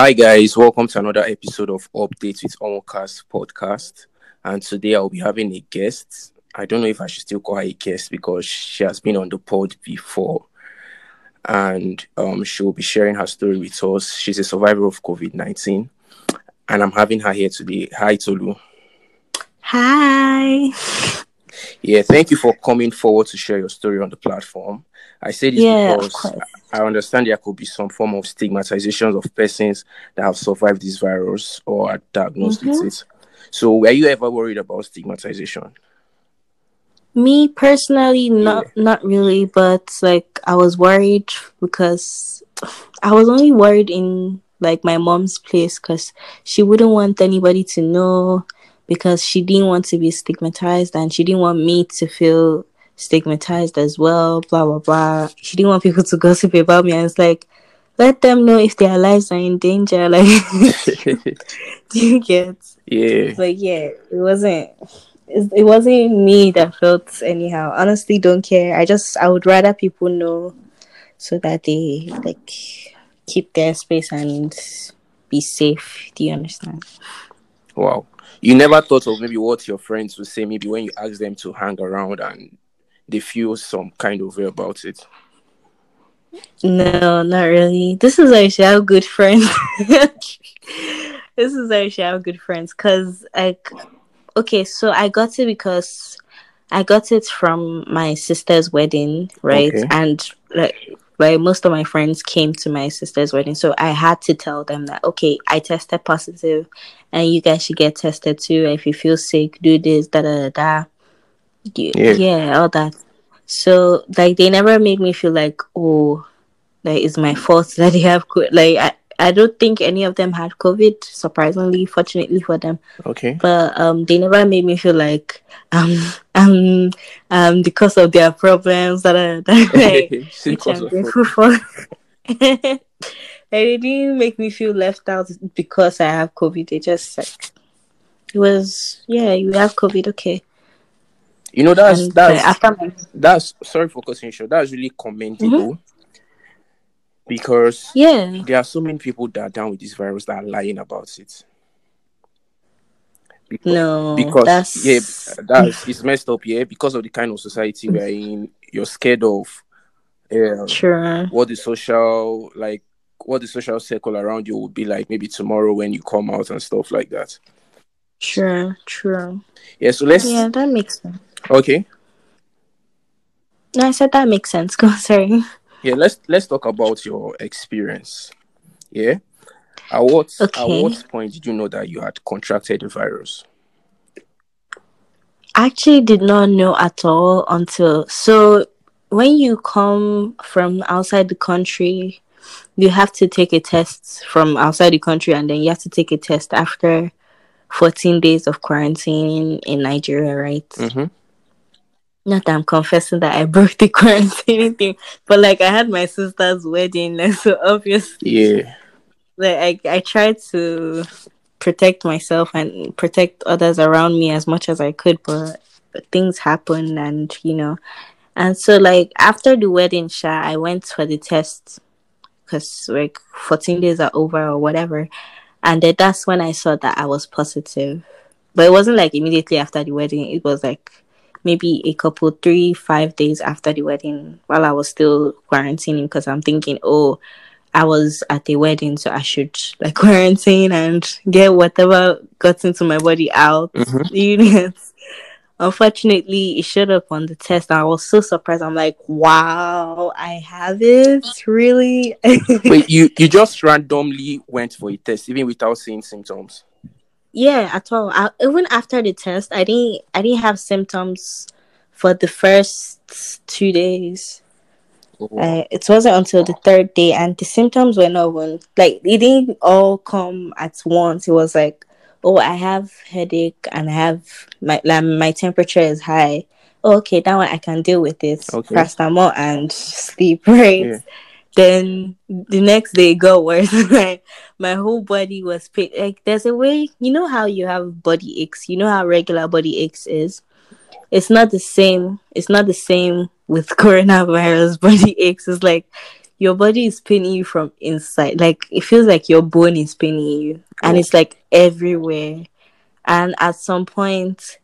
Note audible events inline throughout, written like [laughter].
Hi guys, welcome to another episode of Updates with Omocast podcast. And today I'll be having a guest. I don't know if I should still call her a guest because she has been on the pod before. And um, she'll be sharing her story with us. She's a survivor of COVID 19. And I'm having her here today. Hi, Tolu. Hi. Yeah, thank you for coming forward to share your story on the platform. I say this Yeah, because. I understand there could be some form of stigmatization of persons that have survived this virus or are diagnosed Mm-hmm. with it. So, were you ever worried about stigmatization? Me personally, not not really, but like I was worried because [sighs] I was only worried in like my mom's place because she wouldn't want anybody to know because she didn't want to be stigmatized and she didn't want me to feel stigmatized as well. Blah blah blah. She didn't want people to gossip about me, and it's like. Let them know if their lives are in danger. Like, [laughs] do you get? yeah. But yeah, it wasn't. It it wasn't me that felt anyhow. Honestly, don't care. I just I would rather people know so that they like keep their space and be safe. Do you understand? Wow. You never thought of maybe what your friends would say, maybe when you ask them to hang around and they feel some kind of way about it. No, not really. This is actually how good friends. [laughs] this is actually how good friends. Cause like, okay, so I got it because I got it from my sister's wedding, right? Okay. And like, like most of my friends came to my sister's wedding, so I had to tell them that okay, I tested positive, and you guys should get tested too. If you feel sick, do this, da da da da. Yeah, Yeah. yeah, all that. So like they never made me feel like oh, like it's my fault [laughs] that they have co- like I. I don't think any of them had COVID. Surprisingly, fortunately for them, Okay. but um, they never made me feel like um [laughs] um um because of their problems that are that like, which I'm grateful for. [laughs] like, they didn't make me feel left out because I have COVID. They just like it was yeah, you have COVID, okay. You know, that's and that's like, after my that's sorry for cutting short. That's really commendable because yeah, there are so many people that are down with this virus that are lying about it. Because, no, because that's yeah, that's it's messed up. Yeah, because of the kind of society we're in, you're scared of uh, true. what the social like what the social circle around you would be like maybe tomorrow when you come out and stuff like that. Sure, true. Yeah, so let's Yeah, that makes sense. Okay. No, I said that makes sense. [laughs] Go, sorry. Yeah, let's let's talk about your experience. Yeah. At what at what point did you know that you had contracted the virus? I actually did not know at all until so when you come from outside the country, you have to take a test from outside the country and then you have to take a test after 14 days of quarantine in Nigeria, right? Mm-hmm. Not that I'm confessing that I [laughs] broke the quarantine thing, but like I had my sister's wedding, like, so obviously Yeah. like I, I tried to protect myself and protect others around me as much as I could, but things happened, and you know, and so like after the wedding, Sha, I went for the test because like 14 days are over or whatever, and then that's when I saw that I was positive, but it wasn't like immediately after the wedding. It was like maybe a couple three five days after the wedding while i was still quarantining because i'm thinking oh i was at the wedding so i should like [laughs] quarantine and get whatever got into my body out. Mhm. [laughs] you know unfortunately it showed up on the test. And i was so surprised. I'm like wow i have it? Really? [laughs] Wait, you you just randomly went for a test even without seeing symptoms. Yeah at all I, even after the test i didn't i didn't have symptoms for the first two days Uh, it wasn't until the third day, and the symptoms were not even like it didn't all come at once. It was like, oh, I have headache and I have my like, my temperature is high. Oh, okay, that one I can deal with it. Okay. Paracetamol and sleep, [laughs] right? Yeah. Then the next day it got worse. [laughs] like my whole body was pain. Like there's a way, you know how you have body aches. You know how regular body aches is. It's not the same. It's not the same with [laughs] coronavirus body aches. It's like your body is paining you from inside. Like it feels like your bone is paining you, and it's like everywhere. And at some point,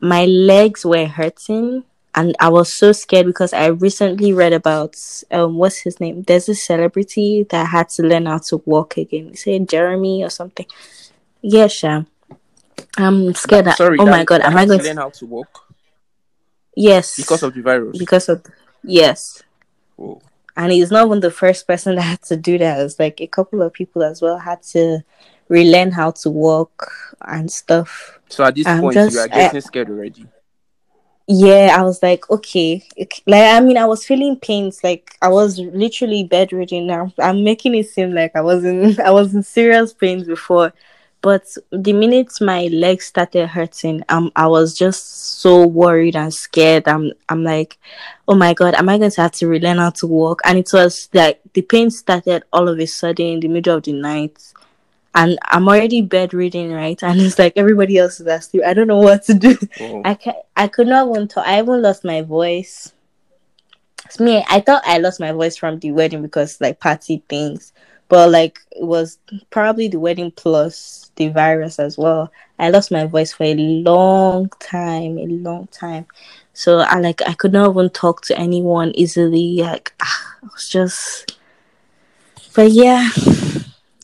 my legs were hurting, and I was so scared because I recently read about um what's his name? There's a celebrity that had to learn how to walk again. Say Jeremy or something. Yes, yeah, Sham. I'm scared. That, Sorry. oh that- my god, am I going to learn how to walk Yes, because of the virus? because of yes. Oh. and he's not even the first person that had to do that. It's like a couple of people as well had to relearn how to walk and stuff. So at this I'm point, just- you are I- getting scared already. Yeah, I was like, okay, ok- like I mean, I was feeling pains, like I was literally bedridden. Now I'm making it seem like I wasn't, [laughs] I was in serious pains before, but the minute my legs started hurting, um, I was just so worried and scared. I'm, I'm like, oh my god, am I going to have to relearn how to walk? And it was like the pain started all of a sudden in the middle of the night. And I'm already bedridden, right? And it's like everybody else is asleep. I don't know what to do. Oh. I can I could not even talk. I even lost my voice. It's me. I thought I lost my voice from the wedding because like party things, but like it was probably the wedding plus the virus as well. I lost my voice for a long time, a long time. So I like I could not even talk to anyone easily. Like ah, I was just, but yeah,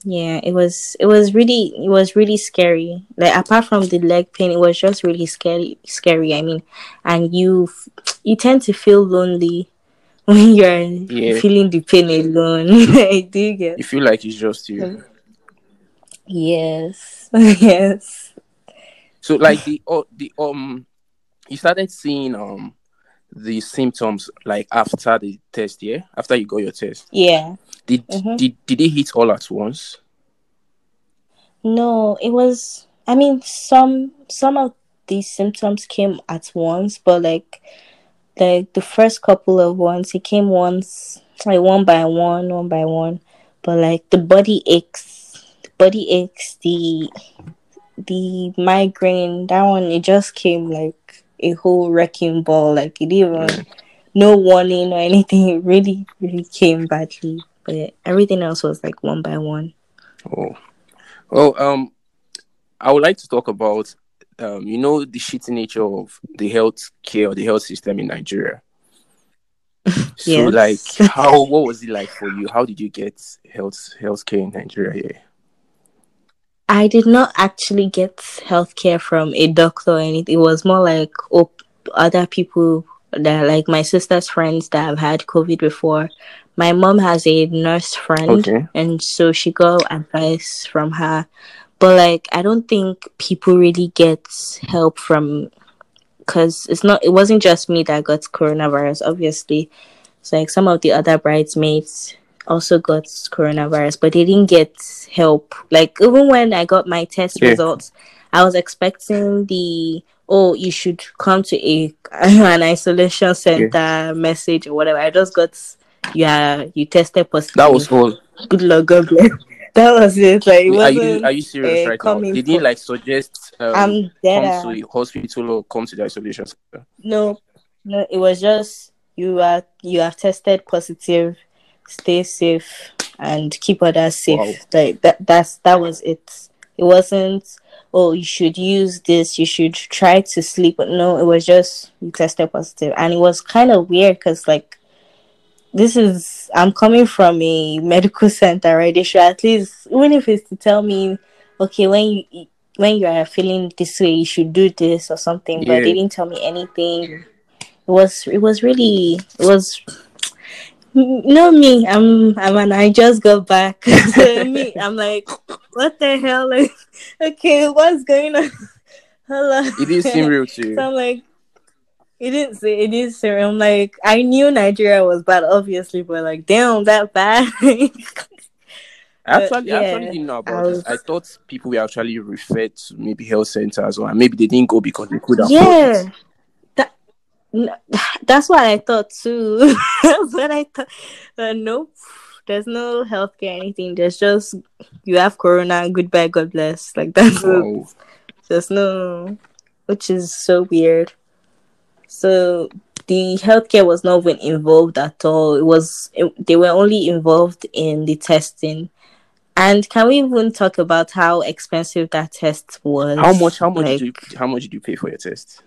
yeah. It was it was really it was really scary. Like apart from the leg pain, it was just really scary. Scary. I mean, and you you tend to feel lonely [laughs] when you're Yeah. feeling the pain alone. [laughs] I do get. You feel like it's just you. Mm. Yes. [laughs] yes. So like the oh, the um, you started seeing um the symptoms like after the test, yeah. After you got your test, Yeah. Did Mhm. did did it hit all at once? No, it was. I mean, some some of these symptoms came at once, but like, like the first couple of ones, it came once, like one by one, one by one. But like the body aches, the body aches, the the migraine, that one, it just came like a whole wrecking ball. Like it even no warning or anything. [laughs] It really, really came badly. But everything else was like one by one. Oh, oh, um, I would like to talk about um, you know, the shitty nature of the health care or the health system in Nigeria. [laughs] So, like, how what was it like for you? How did you get health health care in Nigeria? Yeah. I did not actually get healthcare from a doctor or anything. It was more like oh, other people that like my sister's friends that have had COVID before. My mom has a nurse friend, Okay. and so she got advice from her. But like, I don't think people really get help from because it's not. It wasn't just me that got coronavirus. Obviously, it's like some of the other bridesmaids also got coronavirus, but they didn't get help. Like even when I got my test Yeah. results, I was expecting the oh you should come to a [laughs] an isolation center message or whatever. I just got yeah you tested positive. That was all. good luck, God bless. That was it. Like it Are you are you serious uh, right now? didn't for- like suggest um, I'm dead. come to the hospital or come to the isolation center. No, no, it was just you are you have tested positive. Stay safe and keep others safe. Wow. Like that. That's that was it. It wasn't. Oh, you should use this. You should try to sleep. But no, it was just you tested positive, and it was kind of weird because like this is I'm coming from a medical center, right? They should at least even if it's to tell me, okay, when you when you are feeling this way, you should do this or something. But Yeah. they didn't tell me anything. It was it was really it was no me. I'm I'm and I just got back. [laughs] so me, I'm like, what the hell? [laughs] Like, okay, what's going on? [laughs] Hello. It didn't seem real to you. So I'm like, it didn't say it is serious. I'm like, I knew Nigeria was bad, obviously, but like, damn, that bad. [laughs] I actually, I yeah, actually didn't know about I this. I thought people were actually referred to maybe health centers or maybe they didn't go because they could afford yeah, it. that [sighs] that's what I thought too. [laughs] that's what I thought. Uh, nope, there's no healthcare anything. There's just you have corona. Goodbye, God bless. Like [laughs] that's. Wow. There's no, which is so weird. So the healthcare was not even involved at all. It was it, they were only involved in the testing. And can we even talk about how expensive that test was? How much? How much Like, did you? How much did you pay for your test?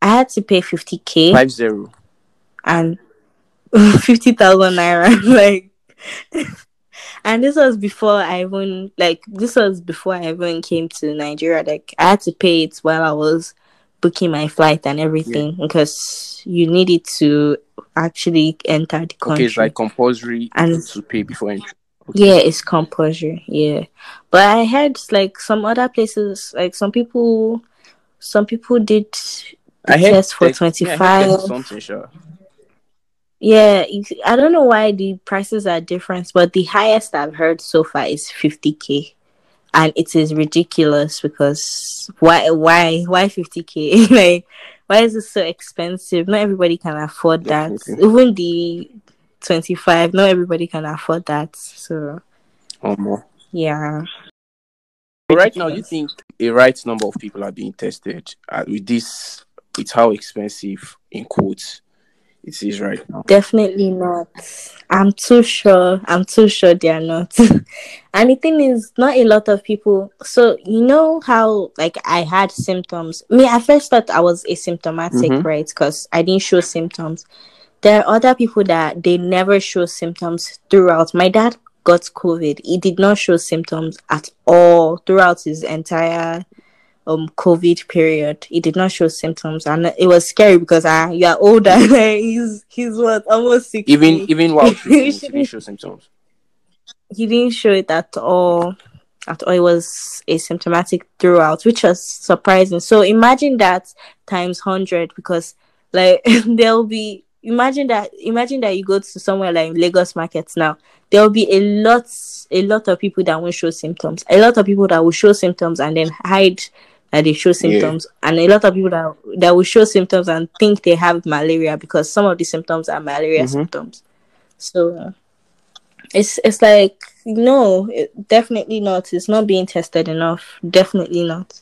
I had to pay fifty k Five zero. and [laughs] fifty thousand naira. [laughs] like, and this was before I even like this was before I even came to Nigeria. Like, I had to pay it while I was booking my flight and everything because you needed to actually enter the country. Okay, it's like compulsory And- to pay before entry. Yeah, it's compulsory. Yeah, but I heard like some other places, like some people, some people did the I heard test for twenty five. yeah, I five. heard there's something sure. Yeah, I don't know why the prices are different, but the highest I've heard so far is 50k. And it is ridiculous because why why why 50k? [laughs] like why is it so expensive? Not everybody can afford that. Definitely. Even the 25, not everybody can afford that. So, or more. yeah. But right now, you think a right number of people are being tested uh, with this, it's how expensive in quotes it is right now. Definitely not. I'm too sure. I'm too sure they are not. [laughs] and the thing is, not a lot of people. So you know how like I had symptoms. Me, I first thought I was asymptomatic, Mhm. right? Because I didn't show symptoms. There are other people that they never show symptoms throughout. My dad got COVID. He did not show symptoms at all throughout his entire um COVID period. He did not show symptoms, and it was scary because ah, you are older. [laughs] he's he's what almost sixty. Even even while [laughs] treating, should- didn't show symptoms. he didn't show it at all. At all, it was asymptomatic throughout, which was surprising. So imagine that times hundred, because like [laughs] there'll be imagine that imagine that you go to somewhere like Lagos markets now. There'll be a lot a lot of people that won't show symptoms. A lot of people that will show symptoms and then hide that they show symptoms, and a lot of people that that will show symptoms and think they have malaria because some of the symptoms are malaria Mhm. symptoms. So it's it's like no, it, definitely not. It's not being tested enough. Definitely not.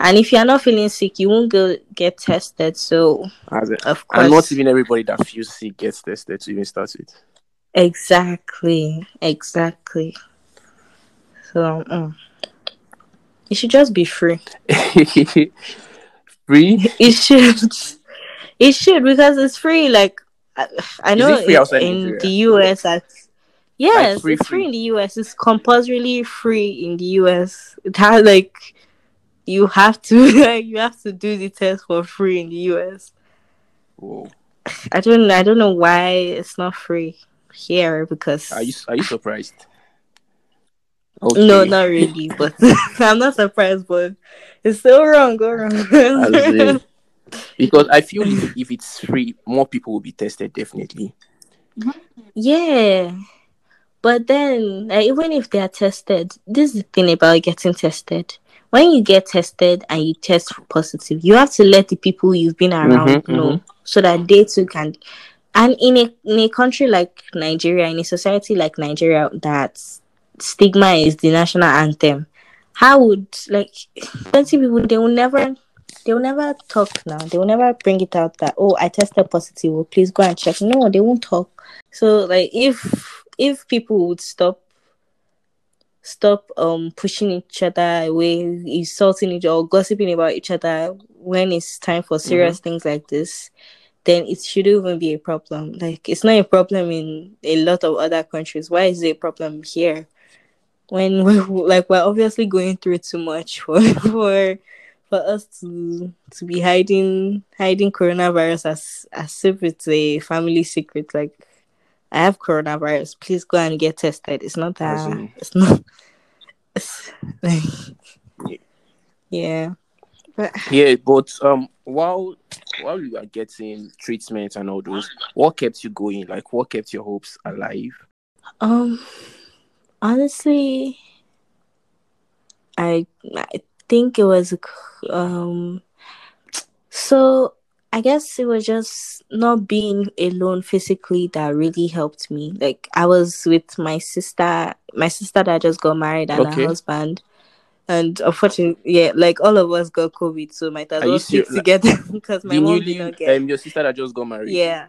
And if you're not feeling sick, you won't go get tested. So of course, and not even everybody that feels sick gets tested to even start with. exactly, exactly. So mm. It should just be free. [laughs] Free? It should. It should because it's free. Like I, I know it free in, the US. Yes, free, it's free free? in the US. It's compulsorily free in the US. It has like you have to like [laughs] you have to do the test for free in the US. Whoa. I don't I don't know why it's not free here because Are you are you surprised? No, not really. But [laughs] I'm not surprised. But it's still wrong. Go wrong. [laughs] Because I feel if, it's free, more people will be tested definitely. Yeah. But then, even if they are tested, this is the thing about getting tested. When you get tested and you test positive, you have to let the people you've been around Mhm, know so that they too can. And in a in a country like Nigeria, in a society like Nigeria, that stigma is the national anthem. How would like plenty people they will never they will never talk now. They will never bring it out that oh I tested positive. Oh, please go and check. No, they won't talk. So like if if people would stop stop um pushing each other away, insulting each other, or gossiping about each other when it's time for serious things like this, then it shouldn't even be a problem. Like it's not a problem in a lot of other countries. Why is it a problem here? When we're [laughs] like we're obviously going through too much for [laughs] for for us to to be hiding hiding coronavirus as as if it's a family secret. Like I have coronavirus. Please go and get tested. It's not As that. in- It's not. It's like, Yeah. [laughs] yeah. But Yeah, but um, while while you are getting treatment and all those, what kept you going? Like, what kept your hopes alive? um, honestly, I I think it was um. So I guess it was just not being alone physically that really helped me. Like I was with my sister, my sister that just got married and Okay. her husband. And unfortunately, yeah, like all of us got COVID, so might as Are you well stick together [laughs] because my mom did not get. um your sister that just got married. yeah.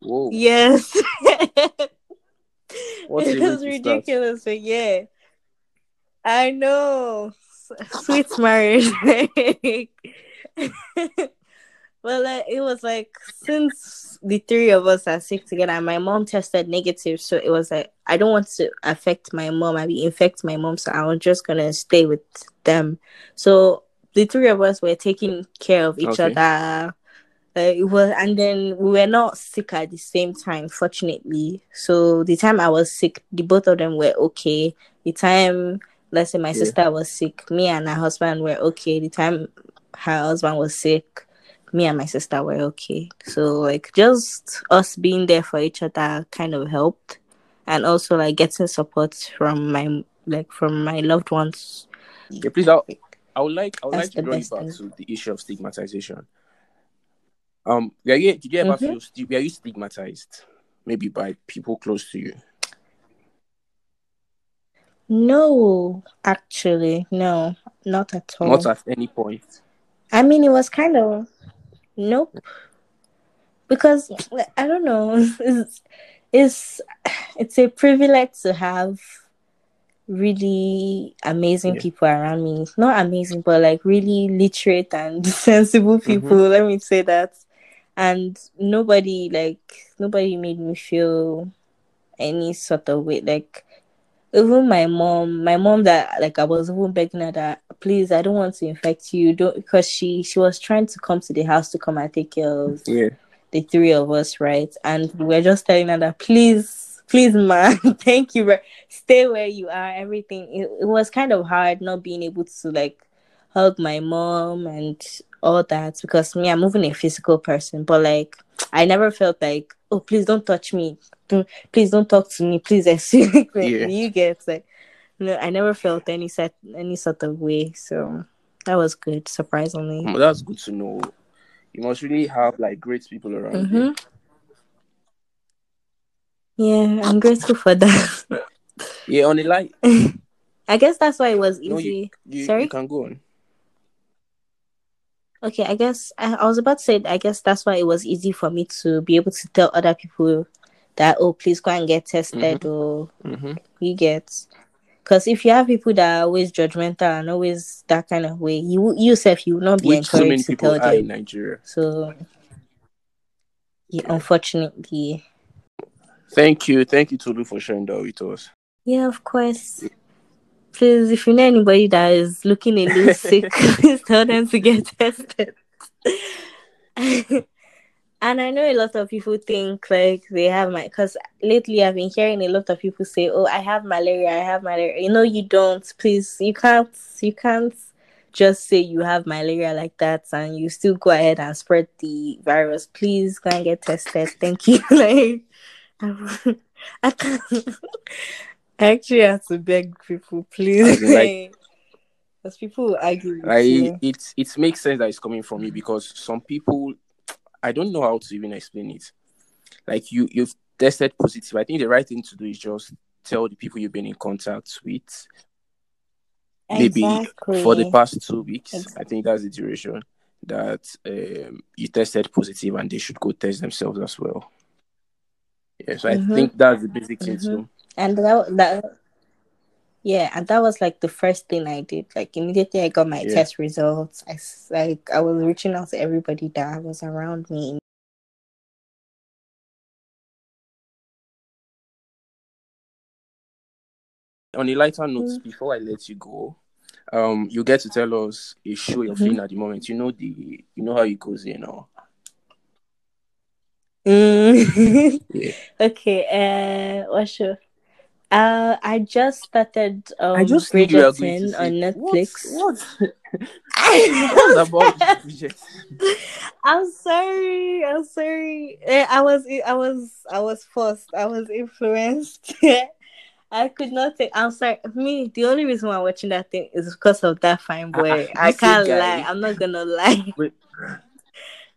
Whoa. Yes. [laughs] [laughs] What's it was ridiculous, but yeah. I know. Sweet marriage. [laughs] well, uh, it was like since the three of us are sick together, and my mom tested negative, so it was like I don't want to affect my mom. I mean, infect my mom, so I was just gonna stay with them. So the three of us were taking care of each Okay. other. Uh, it was, and then we were not sick at the same time, fortunately. So the time I was sick, the both of them were okay. The time, let's say my Yeah. sister was sick, me and her husband were okay. The time her husband was sick, me and my sister were okay. So like just us being there for each other kind of helped, and also like getting support from my like from my loved ones. Yeah, please. I, I would like I would That's like to draw you back to the issue of stigmatization. Um, you, did you ever Mhm. feel sti- were you stigmatized, maybe by people close to you? No, actually, no, not at all. Not at any point. I mean, it was kind of nope, because I don't know. [laughs] It's it's, it's a privilege to have really amazing Yeah. people around me. Not amazing, but like really literate and [laughs] sensible Mm-hmm. people. Let me say that. And nobody like nobody made me feel any sort of way. Like even my mom, my mom that like I was even begging her that please I don't want to infect you. Don't because she she was trying to come to the house to come and take care of Yeah. the three of us, right? And we we're just telling her that please, please, man, [laughs] thank you, stay where you are. Everything. It, it was kind of hard not being able to like hug my mom and all that because me, I'm moving a physical person, but like I never felt like, oh, please don't touch me. Don't, please don't talk to me. Please excuse [laughs] me. Yeah. You get like, no, I never felt any set any sort of way. So that was good, surprisingly. Mm, That's good to know. You must really have like great people around. Mm-hmm. Yeah, I'm grateful for that. Yeah, on the light. [laughs] I guess that's why it was No, easy. You, Sorry? you can go on. Okay, I guess I, I was about to say. I guess that's why it was easy for me to be able to tell other people that oh, please go and get tested or Mm-hmm. you get. Because if you have people that are always judgmental and always that kind of way, you yourself you will not be Which so many to people tell are in. Nigeria. So, yeah, unfortunately, Thank you, thank you, Tolu, for sharing that with us. yeah, of course. Please, if you know anybody that is looking a little [laughs] sick, [laughs] please tell them to get tested. [laughs] and I know a lot of people think like they have my because lately I've been hearing a lot of people say, "Oh, I have malaria. I have malaria." You know, you don't. Please, you can't. You can't just say you have malaria like that and you still go ahead and spread the virus. Please go and get tested. Thank you. like, I can't. I actually have to beg people, please. As in, like- [laughs] because people argue Like you. it, it makes sense that it's coming from you because some people, [tsk] I don't know how to even explain it. Like you, you've tested positive. I think the right thing to do is just tell the people you've been in contact with maybe Exactly. for the past two weeks. Exactly. I think that's the duration that um, you tested positive and they should go test themselves as well. Yeah, so Mhm. I think that's the basic thing Mhm. too. And that that yeah and that was like the first thing i did like immediately i got my Yeah. test results i like i was reaching out to everybody that was around me On a lighter note, Mm. before I let you go, um, you get to tell us a show you're Mhm. feeling at the moment. You know the, you know how it goes, you know. Mm. [laughs] Yeah. okay uh what show uh i just started um I just knew you were to Bridgerton on netflix What? [laughs] What? What's about Bridget? [laughs] i'm sorry i'm sorry Eh, i was i was i was forced i was influenced [laughs] I could not take. I'm sorry. Me, the only reason why I'm watching that thing is because of that fine boy. Ah, I this can't lie. I'm not gonna lie. Wait.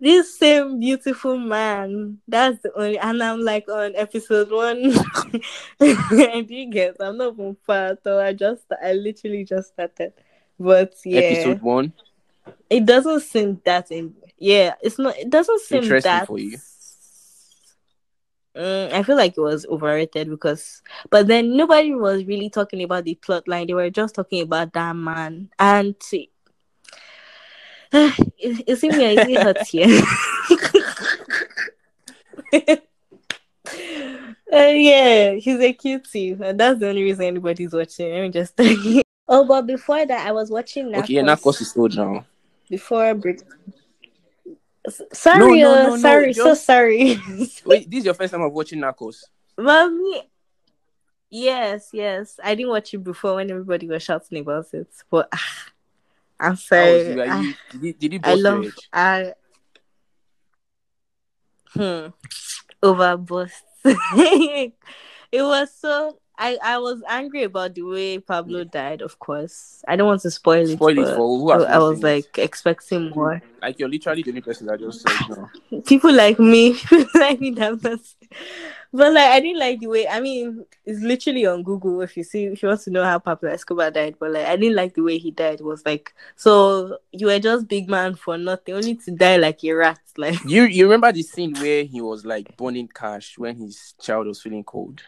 This same beautiful man. That's the only, and I'm like on episode one. [laughs] and you get, I'm not from far, so I just, I literally just started. But yeah, Episode one. it doesn't seem that in. Yeah, it's not. It doesn't seem Interesting that for you. Mm, I feel like it was overrated because, but then nobody was really talking about the plot line. They were just talking about that man, and it, it seemed like it hurts here. Uh, yeah, he's a cutie, and that's the only reason anybody's watching. Let me just tell you. Oh, but before that, I was watching Narcos. Okay, yeah, Narcos is old now. before break. Sorry, no, uh, no, no, sorry, so just- sorry. [laughs] Wait, this is your first time of watching Narcos. Mommy. Yes, yes. I didn't watch it before when everybody was shouting about it. But ah, I'm sorry. Are I, you, did, it- did it I love? I hmm overburst. [laughs] it was so I, I was angry about the way Pablo died, of course. I don't want to spoil it. Spoil it for who I was it. like expecting more. Like you're literally the only person that just said no. [laughs] people like me, [laughs] people like me that was, but like I didn't like the way. I mean, it's literally on Google if you see if you want to know how Pablo Escobar died. But like I didn't like the way he died. It was like so you were just big man for nothing, only to die like a rat. [laughs] Like You you remember the scene where he was like burning cash when his child was feeling cold?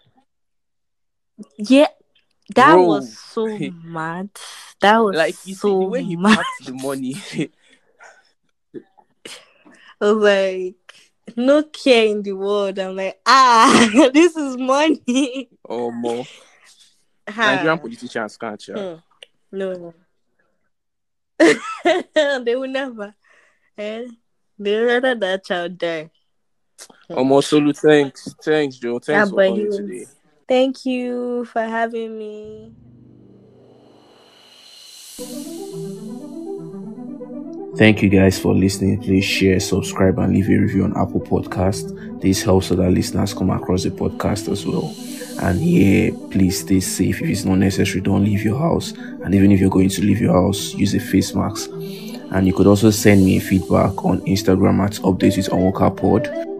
yeah, that Bro. was so [laughs] mad. That was Like you see so the way he mad. packed the money. [laughs] I was like, no care in the world. I'm like, ah, [laughs] this is money. or more. Nigerian politicians can't you? Hmm. No, no. [laughs] [laughs] they will never. Eh? They rather that child die. Almost solo thanks. Thanks, Joe. Thanks Yeah, for but he coming was- today. Thank you for having me. Thank you guys for listening. Please share, subscribe, and leave a review on Apple Podcast. This helps other listeners come across the podcast as well. And yeah, please stay safe. If it's not necessary, don't leave your house. And even if you're going to leave your house, use a face mask. And you could also send me feedback on Instagram at updates with Onwoka Pod.